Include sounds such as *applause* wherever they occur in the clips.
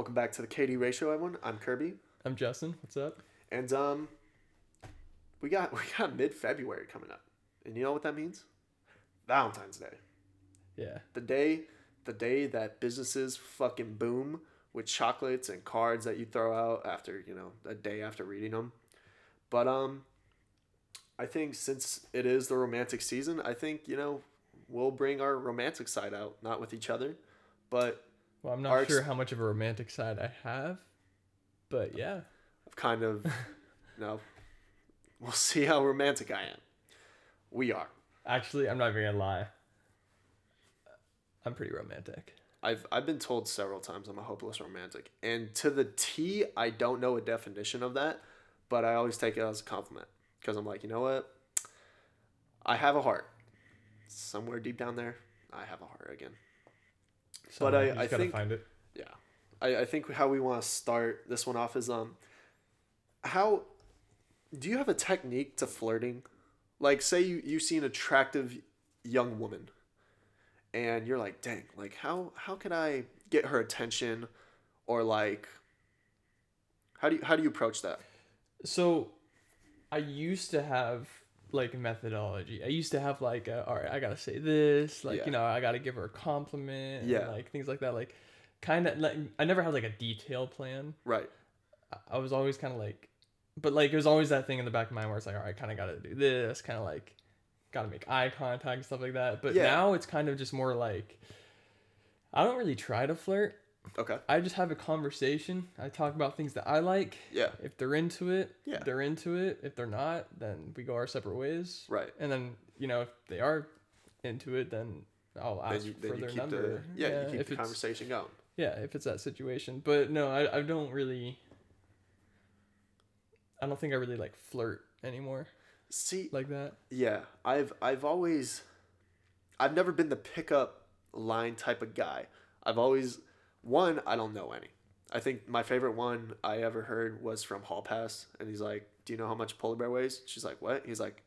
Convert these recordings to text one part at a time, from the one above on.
Welcome back to the KD Ratio, everyone. I'm Kirby, I'm Justin. What's up? and um, we got *laughs* we got mid February coming up, and you know what that means? Valentine's Day, Yeah. the day, the day that businesses fucking boom with chocolates and cards that you throw out after you know a day after reading them. But um, I think since it is the romantic season, I think you know we'll bring our romantic side out, not with each other, but Well, I'm not Our ex- sure how much of a romantic side I have, but yeah. I've kind of, *laughs* you know, we'll see how romantic I am. We are. Actually, I'm not even gonna lie. I'm pretty romantic. I've I've been told several times I'm a hopeless romantic, and to the T, I don't know a definition of that, but I always take it as a compliment because I'm like, you know what? I have a heart. Somewhere deep down there, I have a heart again. So But I- I think- find it. Yeah. I, I think how we want to start this one off is um how do you have a technique to flirting? Like say you, you see an attractive young woman and you're like, dang, like how how could I get her attention or like how do you how do you approach that? So, I used to have like methodology. I used to have like, a, all right, I gotta say this, like Yeah. you know, I gotta give her a compliment, and, Yeah. like things like that. Like, kind of like I never had like a detailed plan. Right. I- I was always kind of like, but like it was always that thing in the back of my mind where it's like, all right, kind of got to do this, kind of like, got to make eye contact and stuff like that. But Yeah. now it's kind of just more like, I don't really try to flirt. Okay. I just have a conversation. I talk about things that I like. Yeah. If they're into it, Yeah. they're into it. If they're not, then we go our separate ways. Right. And then you know if they are into it, then I'll ask Then you, then for their number. the yeah, you keep if the conversation going. yeah, if it's that situation. But no, I, I don't really. I don't think I really like flirt anymore See, like that. Yeah, I've I've always I've never been the pickup line type of guy. I've always one, I don't know any. I think my favorite one I ever heard was from Hall Pass and he's like, "Do you know how much polar bear weighs?" She's like, "What?" He's like,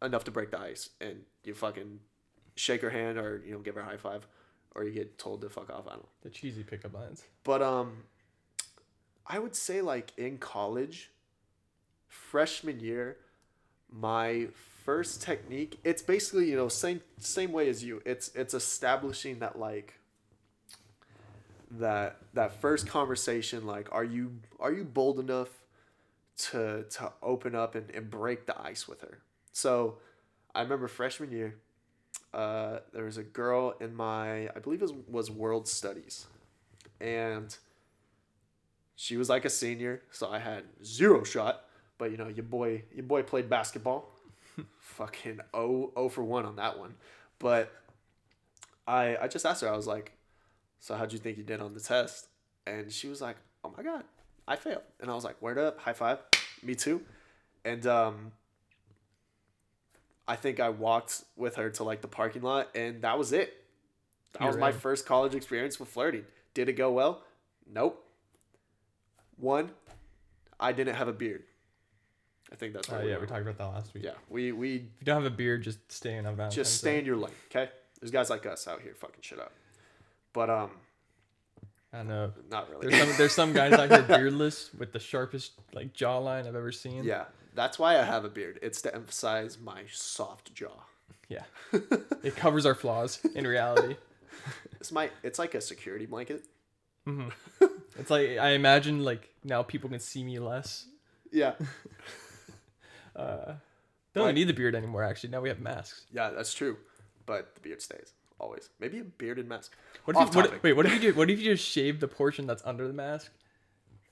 "Enough to break the ice." And you fucking shake her hand or you know give her a high five or you get told to fuck off. I don't know. The cheesy pickup lines. But um I would say like in college, freshman year, my first technique, it's basically, you know, same same way as you. It's it's establishing that like that that first conversation, like are you are you bold enough to to open up and, and break the ice with her? So I remember freshman year, uh, there was a girl in my I believe it was, was world studies and she was like a senior, so I had zero shot. But you know, your boy, your boy played basketball. *laughs* Fucking oh, oh for one on that one. But I, I just asked her. I was like, "So how'd you think you did on the test?" And she was like, "Oh my god, I failed." And I was like, "Word up, high five, me too." And um, I think I walked with her to like the parking lot, and that was it. That was You're my in. first college experience with flirting. Did it go well? Nope. One, I didn't have a beard. I think that's Oh what yeah, we we talked about that last week. Yeah, we we If you don't have a beard, just stay in Valentine's just stay in your lane, okay? There's guys like us out here fucking shit up. But um, I know. not really. There's some there's some guys out here *laughs* beardless with the sharpest like jawline I've ever seen. yeah, that's why I have a beard. It's to emphasize my soft jaw. Yeah. *laughs* it covers our flaws in reality. *laughs* It's my it's like a security blanket. It's like I imagine like now people can see me less. Yeah. Uh, don't Like- need the beard anymore. Actually, now we have masks. Yeah, that's true. But the beard stays always. Maybe a bearded mask. What Off if you, what, topic. wait? What if you do, what if you just shave the portion that's under the mask?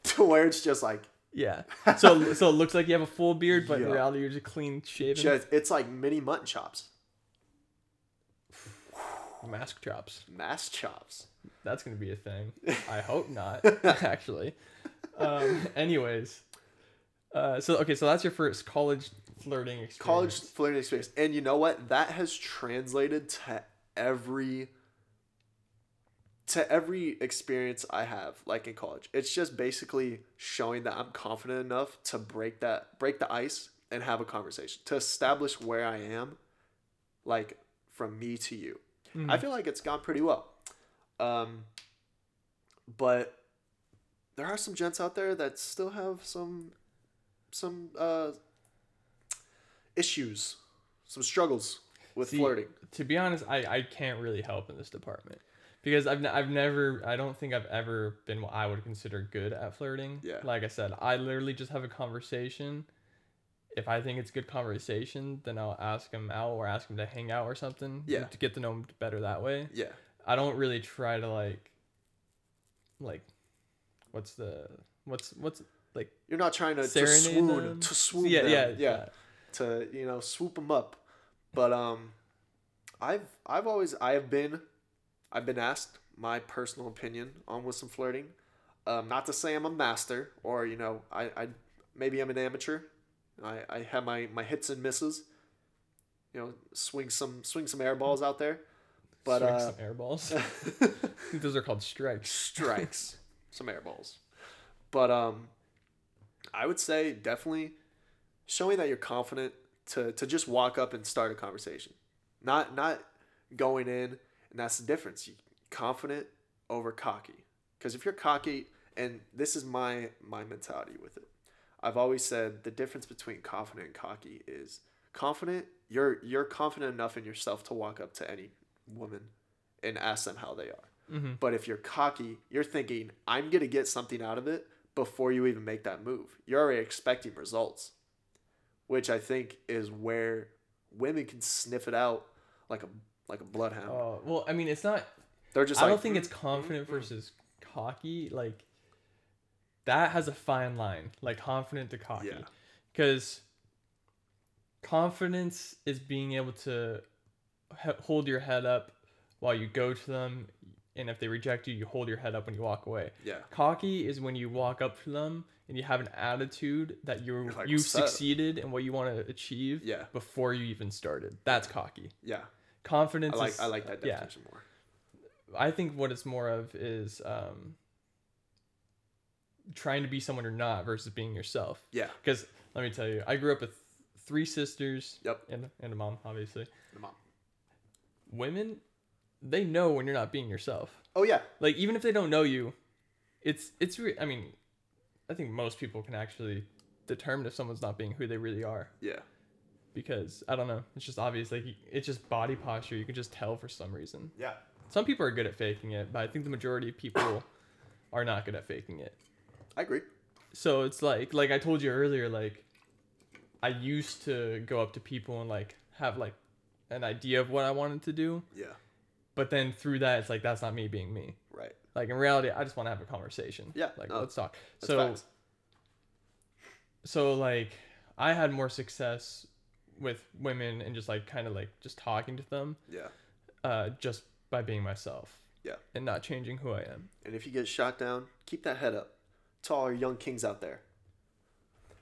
to *laughs* where it's just like Yeah. *laughs* So so it looks like you have a full beard, but in Yeah. reality you're just clean shaven. just, it's like mini mutton chops, *sighs* Mask chops. mask chops. That's gonna be a thing. *laughs* I hope not. actually. Um. Anyways. Uh. So okay. So that's your first college flirting experience. college flirting experience. And you know what? That has translated to every to every experience I have, like in college. It's just basically showing that I'm confident enough to break that break the ice and have a conversation. To establish where I am, like from me to you. I feel like it's gone pretty well. Um but there are some gents out there that still have some some uh, issues, some struggles with See, flirting. To be honest, I, I can't really help in this department because I've, n- I've never I don't think I've ever been what I would consider good at flirting. Yeah. Like I said, I literally just have a conversation. If I think it's good conversation, then I'll ask him out or ask him to hang out or something. Yeah. To get to know him better that way. Yeah, I don't really try to like like what's the what's what's like you're not trying to, to swoon them? to swoon yeah, them. yeah yeah, to you know swoop them up. But um, I've I've always I have been, I've been asked my personal opinion on with some flirting. Um, not to say I'm a master or you know I, I maybe I'm an amateur. I, I have my, my hits and misses. You know, swing some swing some air balls out there, but Swing uh, some air balls. *laughs* *laughs* Those are called strikes. strikes, *laughs* some air balls. But um, I would say definitely showing that you're confident to to just walk up and start a conversation, not not going in, and that's the difference. You, confident over cocky, because if you're cocky, and this is my my mentality with it, I've always said the difference between confident and cocky is confident. You're you're confident enough in yourself to walk up to any woman and ask them how they are. Mm-hmm. But if you're cocky, you're thinking, I'm going to get something out of it before you even make that move. You're already expecting results, which I think is where women can sniff it out like a like a bloodhound. Oh well, I mean, it's not. They're just I like, don't think it's "Mm, confident mm, mm." versus cocky. Like that has a fine line, like confident to cocky. Yeah. Because confidence is being able to hold your head up while you go to them, and if they reject you, you hold your head up when you walk away. Yeah. Cocky is when you walk up to them and you have an attitude that you're, You're like, you've succeeded in what you want to achieve Yeah. before you even started. That's cocky. Yeah. Confidence I like is I like that yeah. definition more. I think what it's more of is um, trying to be someone you're not versus being yourself. Yeah. Because let me tell you, I grew up with three sisters Yep. and, and a mom, obviously. The mom. Women, they know when you're not being yourself. Oh yeah. Like even if they don't know you, it's it's. Re- I mean, I think most people can actually determine if someone's not being who they really are Yeah. because I don't know. It's just obvious. Like it's just body posture. You can just tell for some reason. Yeah. Some people are good at faking it, but I think the majority of people *coughs* are not good at faking it. I agree. So it's like like I told you earlier, like I used to go up to people and like have like an idea of what I wanted to do, Yeah. But then through that it's like that's not me being me. Right. Like in reality, I just want to have a conversation. Yeah, Like no, let's talk. So facts. so like I had more success with women and just like kind of like just talking to them Yeah. uh just by being myself. Yeah. And not changing who I am. And if you get shot down, keep that head up. To all our young kings out there.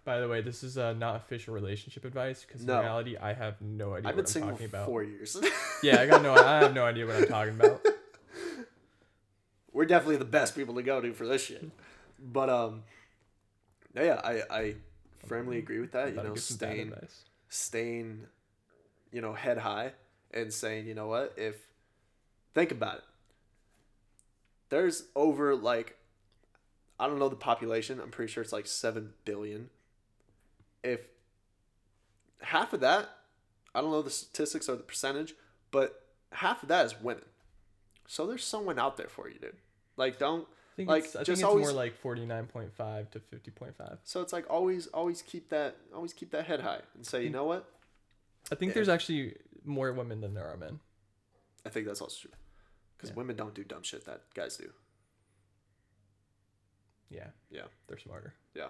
By the way, this is uh, not official relationship advice because in reality, I have no idea I've what been I'm single talking for about. four years. Yeah, I got no. I have no idea what I'm talking about. *laughs* We're definitely the best people to go to for this shit. But um, yeah, I I firmly agree with that. You know, staying staying, you know, head high and saying, you know what, if think about it. There's over like I don't know the population. I'm pretty sure it's like 7 billion. If half of that, I don't know the statistics or the percentage, but half of that is women. So there's someone out there for you, dude. Like don't I think like, it's, I think just it's always- more like 49.5 to 50.5. so it's like always always keep that always keep that head high and say, you mm. know what? I think Yeah. there's actually more women than there are men. I think that's also true. Because Yeah. women don't do dumb shit that guys do. Yeah. Yeah. They're smarter. Yeah.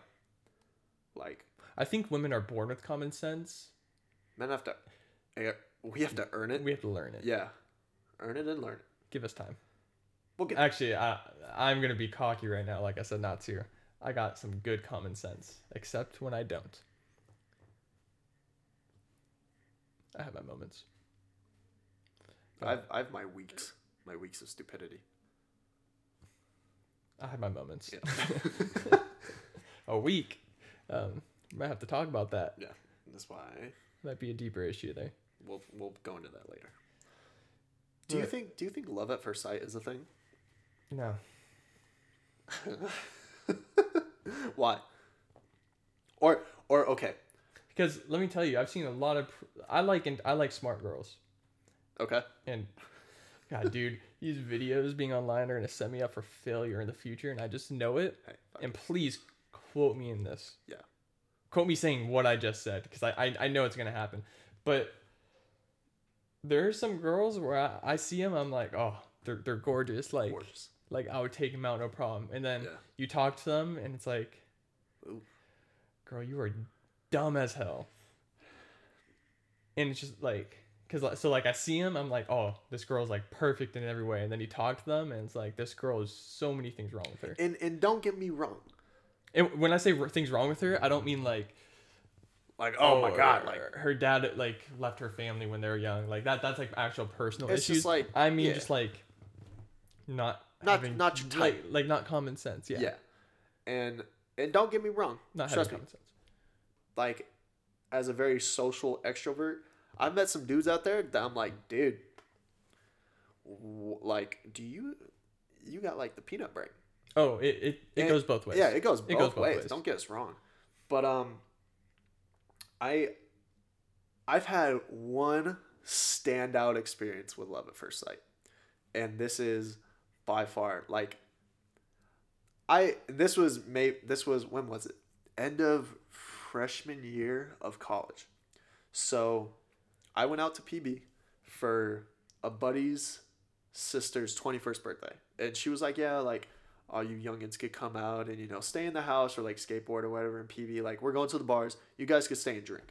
Like I think women are born with common sense. men have to, we have to earn it. We have to learn it. Yeah, earn it and learn it. Give us time. We'll get. Actually, I, I'm gonna be cocky right now. Like I said, not to. I got some good common sense, except when I don't. I have my moments. I've I've my weeks, my weeks of stupidity. I have my moments. Yeah. *laughs* A week. Um, might have to talk about that. yeah, that's why Might be a deeper issue there. we'll we'll go into that later. Do you think Do you think love at first sight is a thing? No. *laughs* Why? Or or okay, Because let me tell you, I've seen a lot of. pr- I like and I like smart girls, okay. and God, dude, these videos being online are gonna set me up for failure in the future, and I just know it. Hey, fuck And please quote me in this. Yeah. Quote me saying what I just said, because I, I I know it's gonna happen. But there are some girls where I, I see them, I'm like, oh, they're they're gorgeous. Like gorgeous. like I would take them out no problem. And then Yeah. you talk to them, and it's like, Ooh. girl, you are dumb as hell. And it's just like, cause so like I see him, I'm like, oh, this girl's like perfect in every way. And then you talk to them, and it's like, this girl is so many things wrong with her. And and don't get me wrong. And when I say r- things wrong with her, I don't mean like, Like oh, my god, like her- dad like left her family when they were young, like that. That's like actual personal It's issues. just like- I mean, yeah. just like not Not- having, not your like like not common sense. Yeah, yeah. And and don't get me wrong. not Trust me. common sense. Like as a very social extrovert, I've met some dudes out there that I'm like, dude, w- like, do you you got like the peanut brain? Oh, it it, it And- goes both ways. Yeah, it goes both, goes both ways. ways. Don't get us wrong. But um I I've had one standout experience with love at first sight. And this is by far like I this was May this was when was it? End of freshman year of college. So I went out to PB for a buddy's sister's 21st birthday. And she was like, Yeah, like all you youngins could come out and, you know, stay in the house or like skateboard or whatever in PB. Like, we're going to the bars. You guys could stay and drink.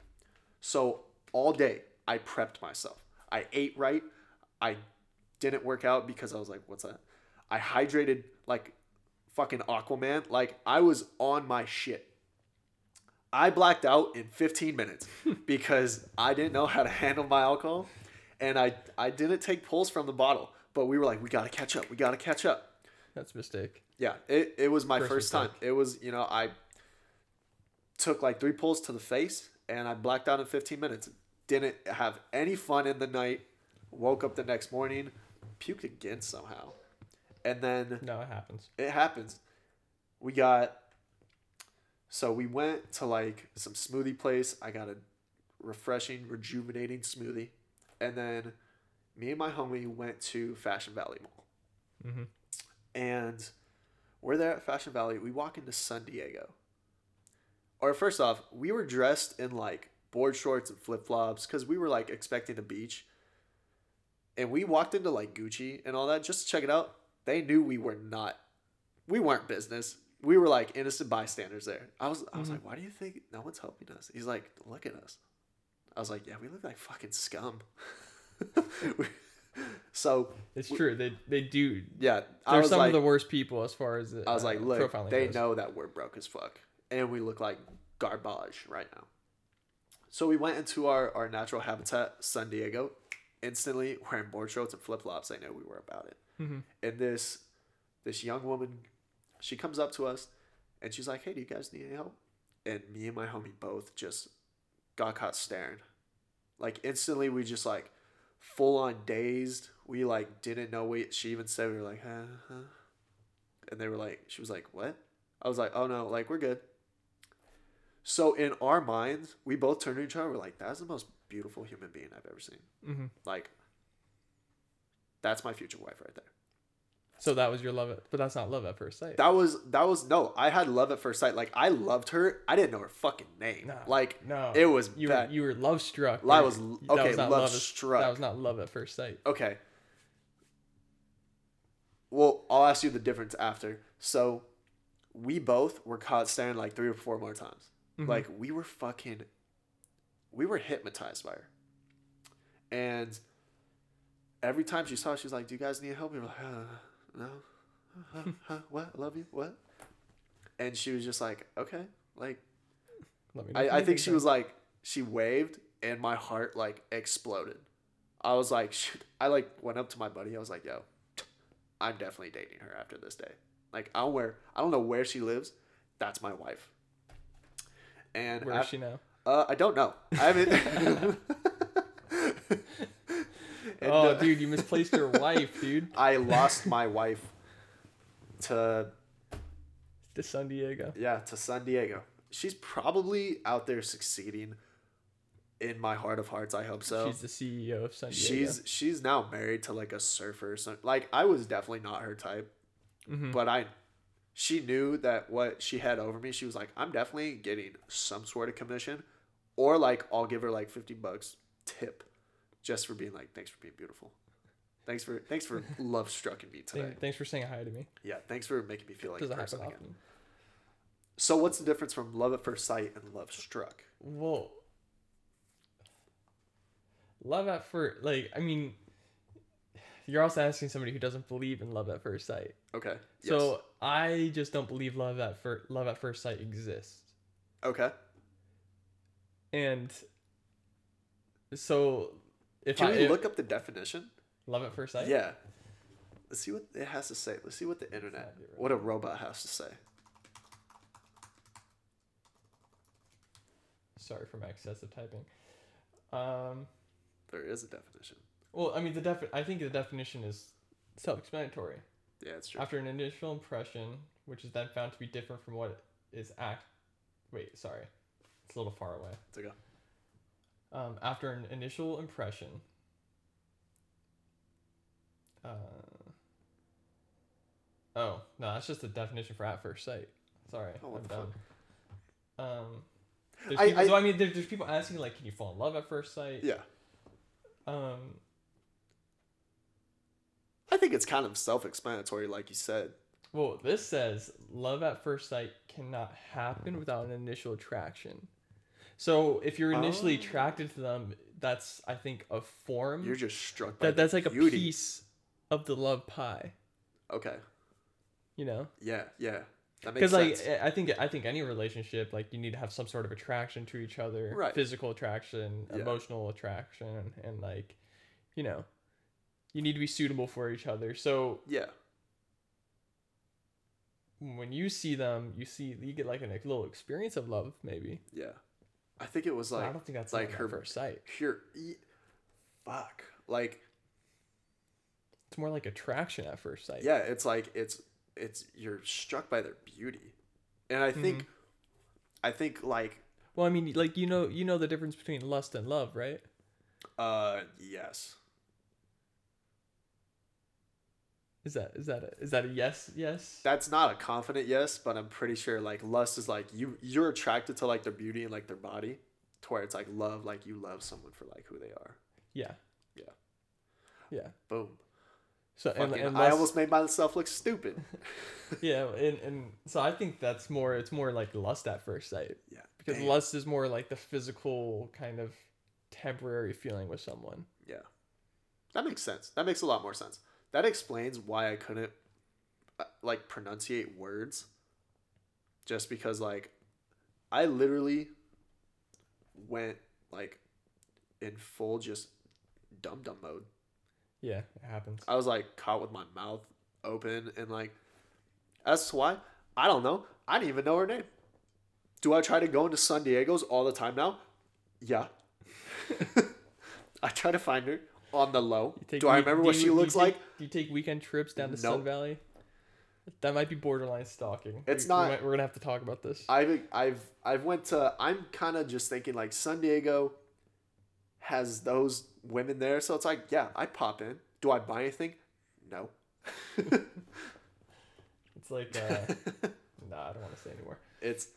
So all day I prepped myself. I ate right. I didn't work out because I was like, what's that? I hydrated like fucking Aquaman. Like I was on my shit. I blacked out in 15 minutes *laughs* because I didn't know how to handle my alcohol and I I didn't take pulls from the bottle. But we were like, we gotta catch up. We gotta catch up. That's a mistake. Yeah, it, it was my First first, time. It was, you know, I took like three pulls to the face and I blacked out in 15 minutes. Didn't have any fun in the night. Woke up the next morning, puked again somehow. And then No, it happens. it happens. We got, so we went to like some smoothie place. I got a refreshing, rejuvenating smoothie. And then me and my homie went to Fashion Valley Mall hmm and we're there at Fashion Valley. We walk into Sun Diego. Or first off, we were dressed in like board shorts and flip flops because we were like expecting the beach. And we walked into like Gucci and all that just to check it out. They knew we were not, we weren't business. We were like innocent bystanders there. I was, I was Mhm. like, why do you think no one's helping us? He's like, look at us. I was like, yeah, we look like fucking scum. *laughs* So It's true. They they do. yeah, They're some like, of the worst people as far as I was uh, like, look, they goes. know that we're broke as fuck, and we look like garbage right now. So we went into our, our natural habitat, Sun Diego, instantly wearing board shorts and flip flops. They knew we were about it. Mhm. And this this young woman, she comes up to us, and she's like, "Hey, do you guys need any help?" And me and my homie both just got caught staring. Like instantly, we just like full on dazed. We like didn't know what she even said. We were like, huh, huh. And they were like, she was like, what? I was like, oh no, like we're good. So in our minds, we both turned to each other. We're like, that's the most beautiful human being I've ever seen. Mhm. Like, that's my future wife right there. So that was your love, at, but that's not love at first sight. That was that was no. I had love at first sight. Like I loved her. I didn't know her fucking name. No, like no, it was you bad. were you were love struck. I was- okay, not love at- struck. That was not love at first sight. Okay. Well, I'll ask you the difference after. So, we both were caught staring like three or four more times. Mhm. Like we were fucking, we were hypnotized by her. And every time she saw, us, she was like, "Do you guys need help?" We were like, uh, "No, huh, huh, what? I love you, what?" And she was just like, "Okay." Like Let me I, I think she was like she waved and my heart like exploded. I was like, shoot. I like went up to my buddy. I was like, yo, I'm definitely dating her after this day. Like I don't where I don't know where she lives. That's my wife. And Where is af- she now? uh, I don't know. I haven't. *laughs* *laughs* And, oh, uh, dude, you misplaced your *laughs* wife, dude. I lost my wife to to San Diego. Yeah, to San Diego. She's probably out there succeeding. In my heart of hearts, I hope so. She's the CEO of San Diego. she's she's now married to like a surfer So. Like I was definitely not her type, Mhm. but I she knew that what she had over me, she was like, I'm definitely getting some sort of commission. Or like I'll give her like fifty bucks tip just for being like, Thanks for being beautiful. Thanks for thanks for *laughs* love strucking me today. Thanks for saying hi to me. Yeah, thanks for making me feel like a person happen again. So what's the difference from love at first sight and love struck? Well, love at first, like I mean, you're also asking somebody who doesn't believe in love at first sight. Okay. So I just don't believe love at first love at first sight exists. Okay. And so if Can I we look up the definition? love at first sight, Yeah. Let's see what it has to say. Let's see what the internet, what a robot has to say. Sorry for my excessive typing. Um, There is a definition. well, I mean the defi- I think the definition is self-explanatory. Yeah, it's true. After an initial impression, which is then found to be different from what is act. Wait, sorry, it's a little far away. It's okay. Um, after an initial impression. Uh, oh no, that's just a definition for at first sight. Sorry, Oh, I'm the dumb. Um, I- people, I- so I mean, there, there's people asking like, can you fall in love at first sight? Yeah. Um, I think it's kind of self-explanatory, like you said. well, this says love at first sight cannot happen without an initial attraction. So if you're initially Oh. attracted to them, that's I think a form. You're just struck by that that's like a piece of the love pie. Okay. You know. Yeah, yeah. That makes sense. because like. I think I think any relationship like you need to have some sort of attraction to each other, Right. physical attraction, Yeah. emotional attraction, and like, you know, you need to be suitable for each other. So yeah. when you see them, you see you get like a little experience of love, maybe. Yeah. I think it was like I don't think that's like her first sight. pure e- fuck. Like It's more like attraction at first sight. yeah, it's like it's it's you're struck by their beauty. And I think Mm-hmm. I think like Well, I mean, like you know, you know the difference between lust and love, right? uh yes. Is that is that a, is that a yes? Yes. That's not a confident yes, but I'm pretty sure like lust is like you you're attracted to like their beauty and like their body, to where it's like love like you love someone for like who they are. yeah. Yeah. Yeah. Boom. So and, Fucking- and I lust- almost made myself look stupid. *laughs* yeah, and, and so I think that's more it's more like lust at first sight yeah. because Damn. lust is more like the physical kind of temporary feeling with someone. Yeah. That makes sense. That makes a lot more sense. That explains why I couldn't uh, like pronunciate words just because like I literally went like in full just dumb dumb mode. Yeah, it happens. I was like caught with my mouth open and like as to why, I don't know. I didn't even know her name. Do I try to go into Sun Diego's all the time now? Yeah. *laughs* I try to find her on the low. Take Do I remember what you- she do looks take- like? Do you take weekend trips down to Nope. Sun Valley? That might be borderline stalking. It's We- not- We might, we're gonna have to talk about this. I've I've I've went to I'm kind of just thinking like Sun Diego has those women there, so it's like yeah, I pop in. Do I buy anything? No. *laughs* It's like, uh, *laughs* nah, I don't want to say anymore. it's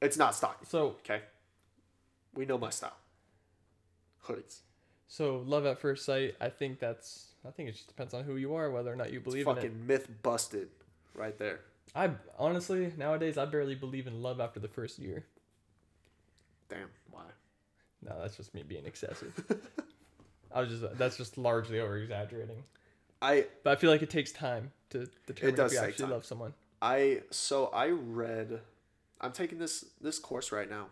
it's not stocking. So, Okay. We know my style. Hoodies. So love at first sight. I think that's. I think it just depends on who you are, whether or not you It's believe in it. fucking myth busted right there. I honestly nowadays I barely believe in love after the first year. Damn. Why? No, that's just me being excessive. I was just that's just largely over exaggerating. I But I feel like it takes time to determine if you actually time. love someone. I so I read I'm taking this this course right now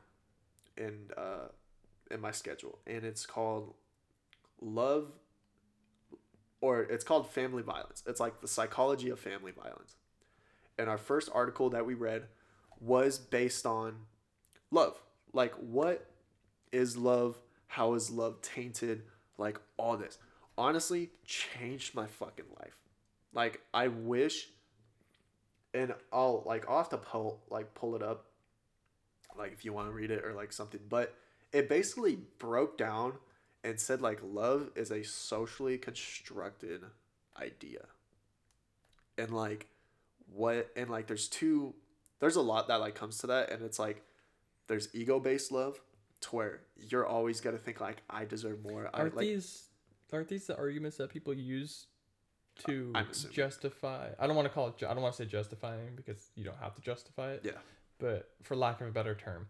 in uh in my schedule and it's called love or it's called family violence. It's like the psychology of family violence. And our first article that we read was based on love. Like what is love? How is love tainted? Like all this. Honestly, changed my fucking life. Like I wish and I'll like I'll have to pull like pull it up, like if you want to read it or like something. But it basically broke down and said like love is a socially constructed idea, and like what and like there's two there's a lot that like comes to that and it's like there's ego based love to where you're always gonna think like I deserve more. I Aren't like these aren't these the arguments that people use to justify? I don't want to call it. I don't want to say justifying because you don't have to justify it. Yeah. But for lack of a better term,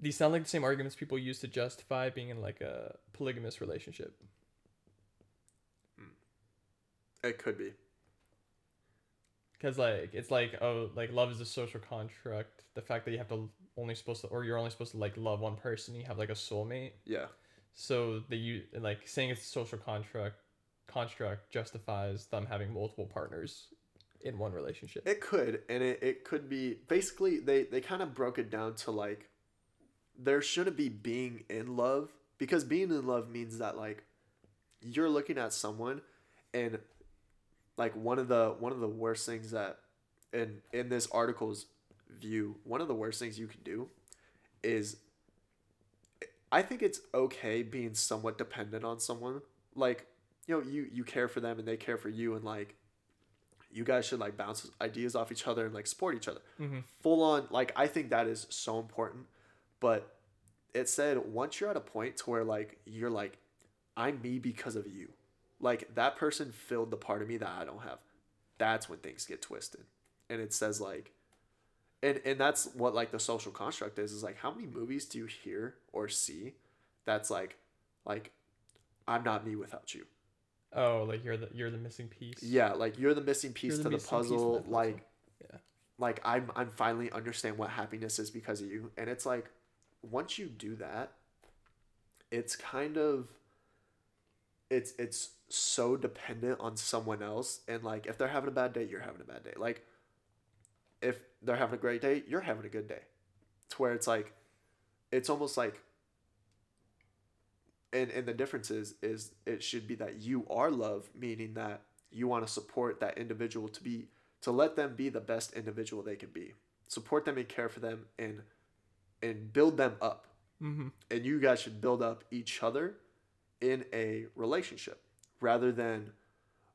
these sound like the same arguments people use to justify being in like a polygamous relationship. Hmm. it could be. Because like it's like oh like love is a social construct. The fact that you have to only supposed to or you're only supposed to like love one person. You have like a soulmate. Yeah. So they you like saying it's a social construct construct justifies them having multiple partners in one relationship. It could, and it, it could be basically they they kind of broke it down to like there shouldn't be being in love because being in love means that like you're looking at someone and like one of the one of the worst things that in in this article's view one of the worst things you can do is I think it's okay being somewhat dependent on someone. Like you know you you care for them and they care for you and like you guys should like bounce ideas off each other and like support each other. Mm-hmm. full on like i think that is so important but it said once you're at a point to where like you're like i'm me because of you like that person filled the part of me that i don't have that's when things get twisted and it says like and and that's what like the social construct is is like how many movies do you hear or see that's like like i'm not me without you Oh, like you're the you're the missing piece. yeah, like you're the missing piece the to the missing piece to puzzle. puzzle. Like, Yeah. like I'm I'm finally understand what happiness is because of you. And it's like once you do that, it's kind of it's it's so dependent on someone else. And like if they're having a bad day, you're having a bad day. Like if they're having a great day, you're having a good day. To where it's like it's almost like and and the difference is is it should be that you are love meaning that you want to support that individual to be to let them be the best individual they can be support them and care for them and and build them up Mm-hmm. and you guys should build up each other in a relationship rather than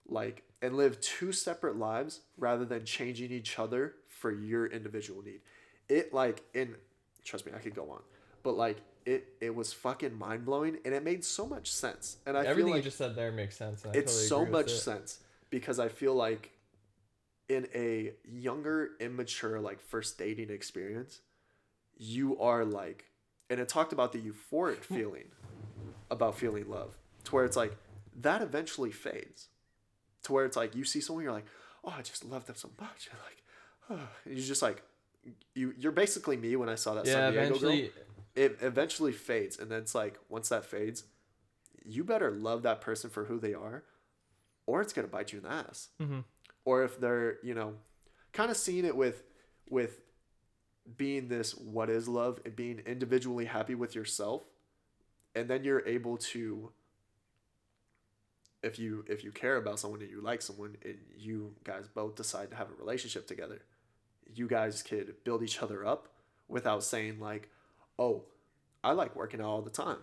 like and live two separate lives rather than changing each other for your individual need it like in trust me i could go on but like it it was fucking mind-blowing and it made so much sense and i Everything feel like you just said there makes sense. It's totally so much it. sense because I feel like in a younger, immature, like first dating experience, you are like, and it talked about the euphoric *laughs* feeling about feeling love, to where it's like that eventually fades, to where it's like you see someone, you're like, oh, I just love them so much, *laughs* and like, oh, and you're just like, you you're basically me when I saw that Yeah, San Diego girl eventually. it eventually fades and then it's like once that fades you better love that person for who they are or it's going to bite you in the ass Mhm. or if they're you know kind of seeing it with with being this what is love and being individually happy with yourself and then you're able to if you if you care about someone and you like someone and you guys both decide to have a relationship together you guys could build each other up without saying like oh i like working out all the time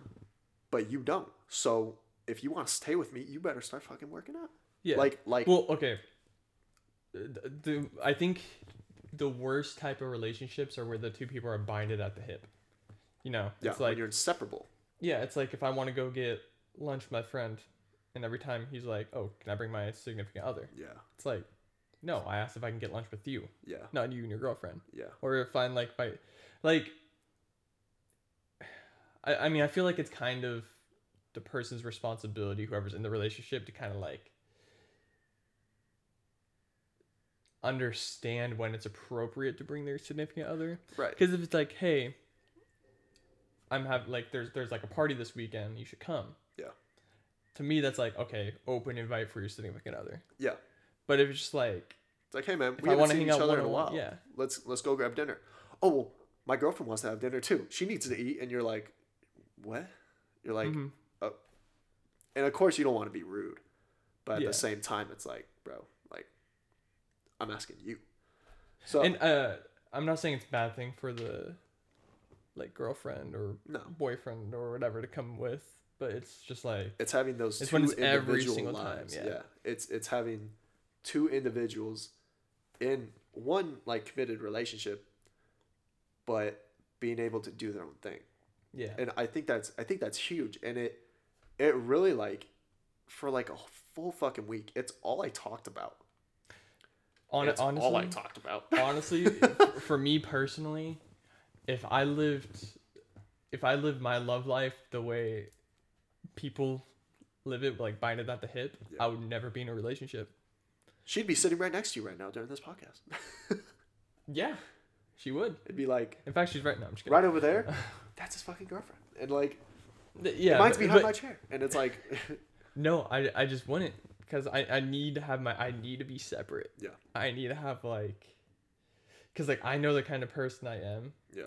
but you don't so if you want to stay with me you better start fucking working out Yeah. like like Well, okay. Uh, the, the I think the worst type of relationships are where the two people are binded at the hip. You know, yeah it's like you're inseparable yeah, it's like if I want to go get lunch with my friend, and every time he's like, "Oh, can I bring my significant other?" yeah It's like, no, I asked if I can get lunch with you, yeah not you and your girlfriend. yeah Or if I'm like, I, like, I, I mean, I feel like it's kind of the person's responsibility, whoever's in the relationship, to kind of like understand when it's appropriate to bring their significant other. right Because if it's like, hey, I'm have like there's there's like a party this weekend, you should come. Yeah. To me, that's like okay, open invite for your significant other. yeah But if it's just like, it's like hey man we I haven't seen hang each out other in a while yeah. let's let's go grab dinner oh well my girlfriend wants to have dinner too she needs to eat and you're like what you're like mhm. and of course you don't want to be rude but at Yeah. the same time it's like bro I'm asking you. So And uh, I'm not saying it's a bad thing for the like girlfriend or no, boyfriend or whatever to come with, but it's just like it's having those It's two it's every individual single time, lives. yeah. it's it's having two individuals in one like committed relationship, but being able to do their own thing. yeah. and I think that's I think that's huge, and it it really like for like a full fucking week, it's all I talked about. On, honestly, all I talked about. *laughs* honestly, for me personally, if I lived, if I lived my love life the way people live it, like bind it at the hip, Yeah. I would never be in a relationship. She'd be sitting right next to you right now during this podcast. *laughs* Yeah, she would. It'd be like In fact, she's right now. I'm just kidding. right over there. *laughs* That's his fucking girlfriend, and like Yeah, mine's behind but- my chair, and it's like No, I, I just wouldn't because I, I need to have my I need to be separate. Yeah. I need to have like, cause like I know the kind of person I am. Yeah.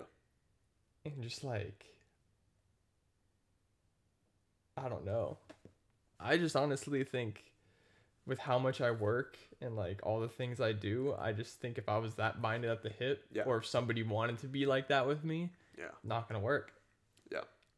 And just like, I don't know. I just honestly think, with how much I work and like all the things I do, I just think if I was that minded at the hip, Yeah. or if somebody wanted to be like that with me, yeah, not gonna work.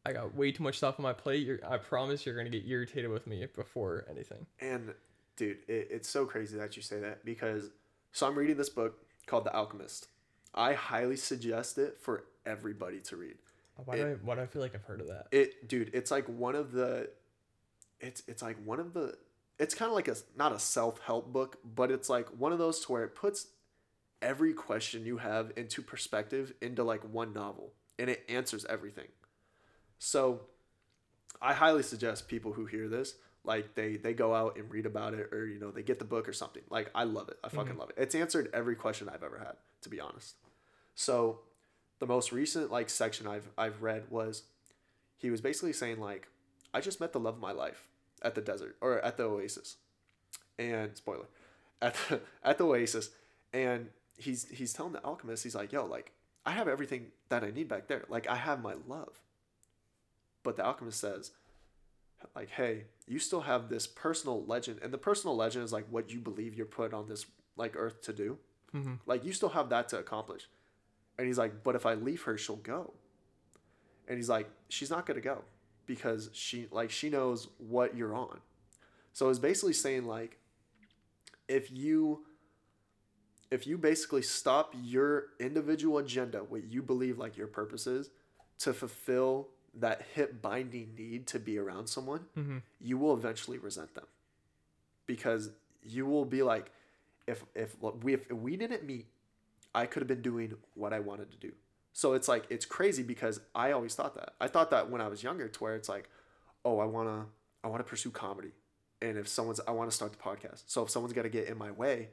I got way too much stuff on my plate. You're, I promise you're gonna get irritated with me before anything. and dude, it, it's so crazy that you say that because so I'm reading this book called The Alchemist. I highly suggest it for everybody to read. Why do I why do I feel like I've heard of that? it dude it's like one of the it's it's like one of the it's kind of like a not a self-help book but it's like one of those to where it puts every question you have into perspective into like one novel and it answers everything so i highly suggest people who hear this like they they go out and read about it or you know they get the book or something. Like i love it. I fucking mm-hmm. love it. It's answered every question i've ever had to be honest. So the most recent like section i've i've read was he was basically saying like i just met the love of my life at the desert or at the oasis. And spoiler *laughs* at the, at the oasis. And he's he's telling the alchemist he's like yo like i have everything that i need back there. Like i have my love but the alchemist says like hey you still have this personal legend and the personal legend is like what you believe you're put on this like earth to do. Mhm. like you still have that to accomplish. And he's like but if i leave her she'll go. And he's like she's not going to go because she like she knows what you're on. So it's basically saying like if you if you basically stop your individual agenda what you believe like your purpose is to fulfill that hip binding need to be around someone Mm-hmm. you will eventually resent them. Because you will be like if if we if we didn't meet i could have been doing what i wanted to do. So it's like it's crazy because i always thought that. I thought that when i was younger to where it's like oh i want to i want to pursue comedy. And if someone's i want to start the podcast. So if someone's got to get in my way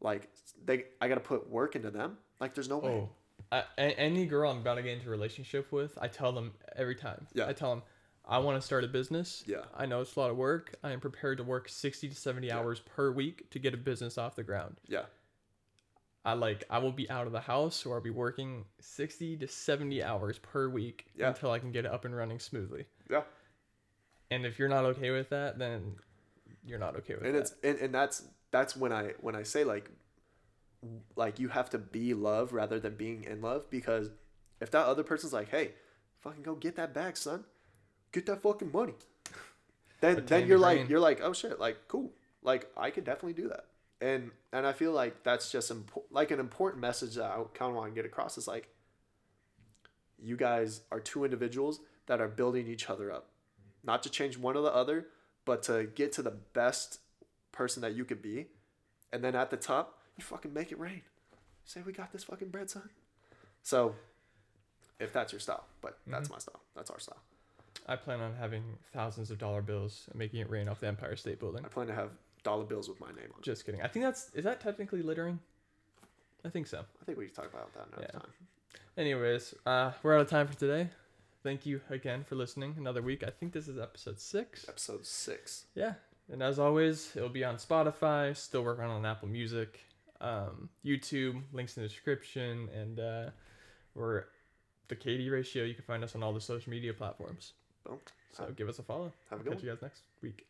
like they i got to put work into them. Like there's no way. Oh, I, any girl I'm about to get into a relationship with, I tell them every time. Yeah. I tell them, I want to start a business. Yeah. I know it's a lot of work. I am prepared to work 60 to 70 Yeah. hours per week to get a business off the ground. yeah I like, I will be out of the house or I'll be working 60 to 70 hours per week Yeah. until I can get it up and running smoothly. yeah And if you're not okay with that, then you're not okay with it. and that. it's and, and that's that's when i when i say like like you have to be love rather than being in love because if that other person's like hey fucking go get that bag son. Get that fucking money. *laughs* Then then you're like you're like oh shit like cool. Like i could definitely do that. And and i feel like that's just impo- like an important message that i kind of want to get across is like you guys are two individuals that are building each other up. Not to change one or the other but to get to the best person that you could be. And then at the top you fucking make it rain say we got this fucking bread son so if that's your style but that's my style that's our style I plan on having thousands of dollar bills and making it rain off the Empire State Building. i plan to have dollar bills with my name on Just kidding. I think that's, is that technically littering? I think so. i think we can talk about that another Yeah. time Anyways, uh, we're out of time for today. Thank you again for listening another week. I think this is episode six. episode six Yeah. And as always, it'll be on Spotify, still working on Apple Music, um, YouTube, links in the description, and uh, we're the KD ratio. You can find us on all the social media platforms. Boom. So give us a follow. have a good catch one you guys next week.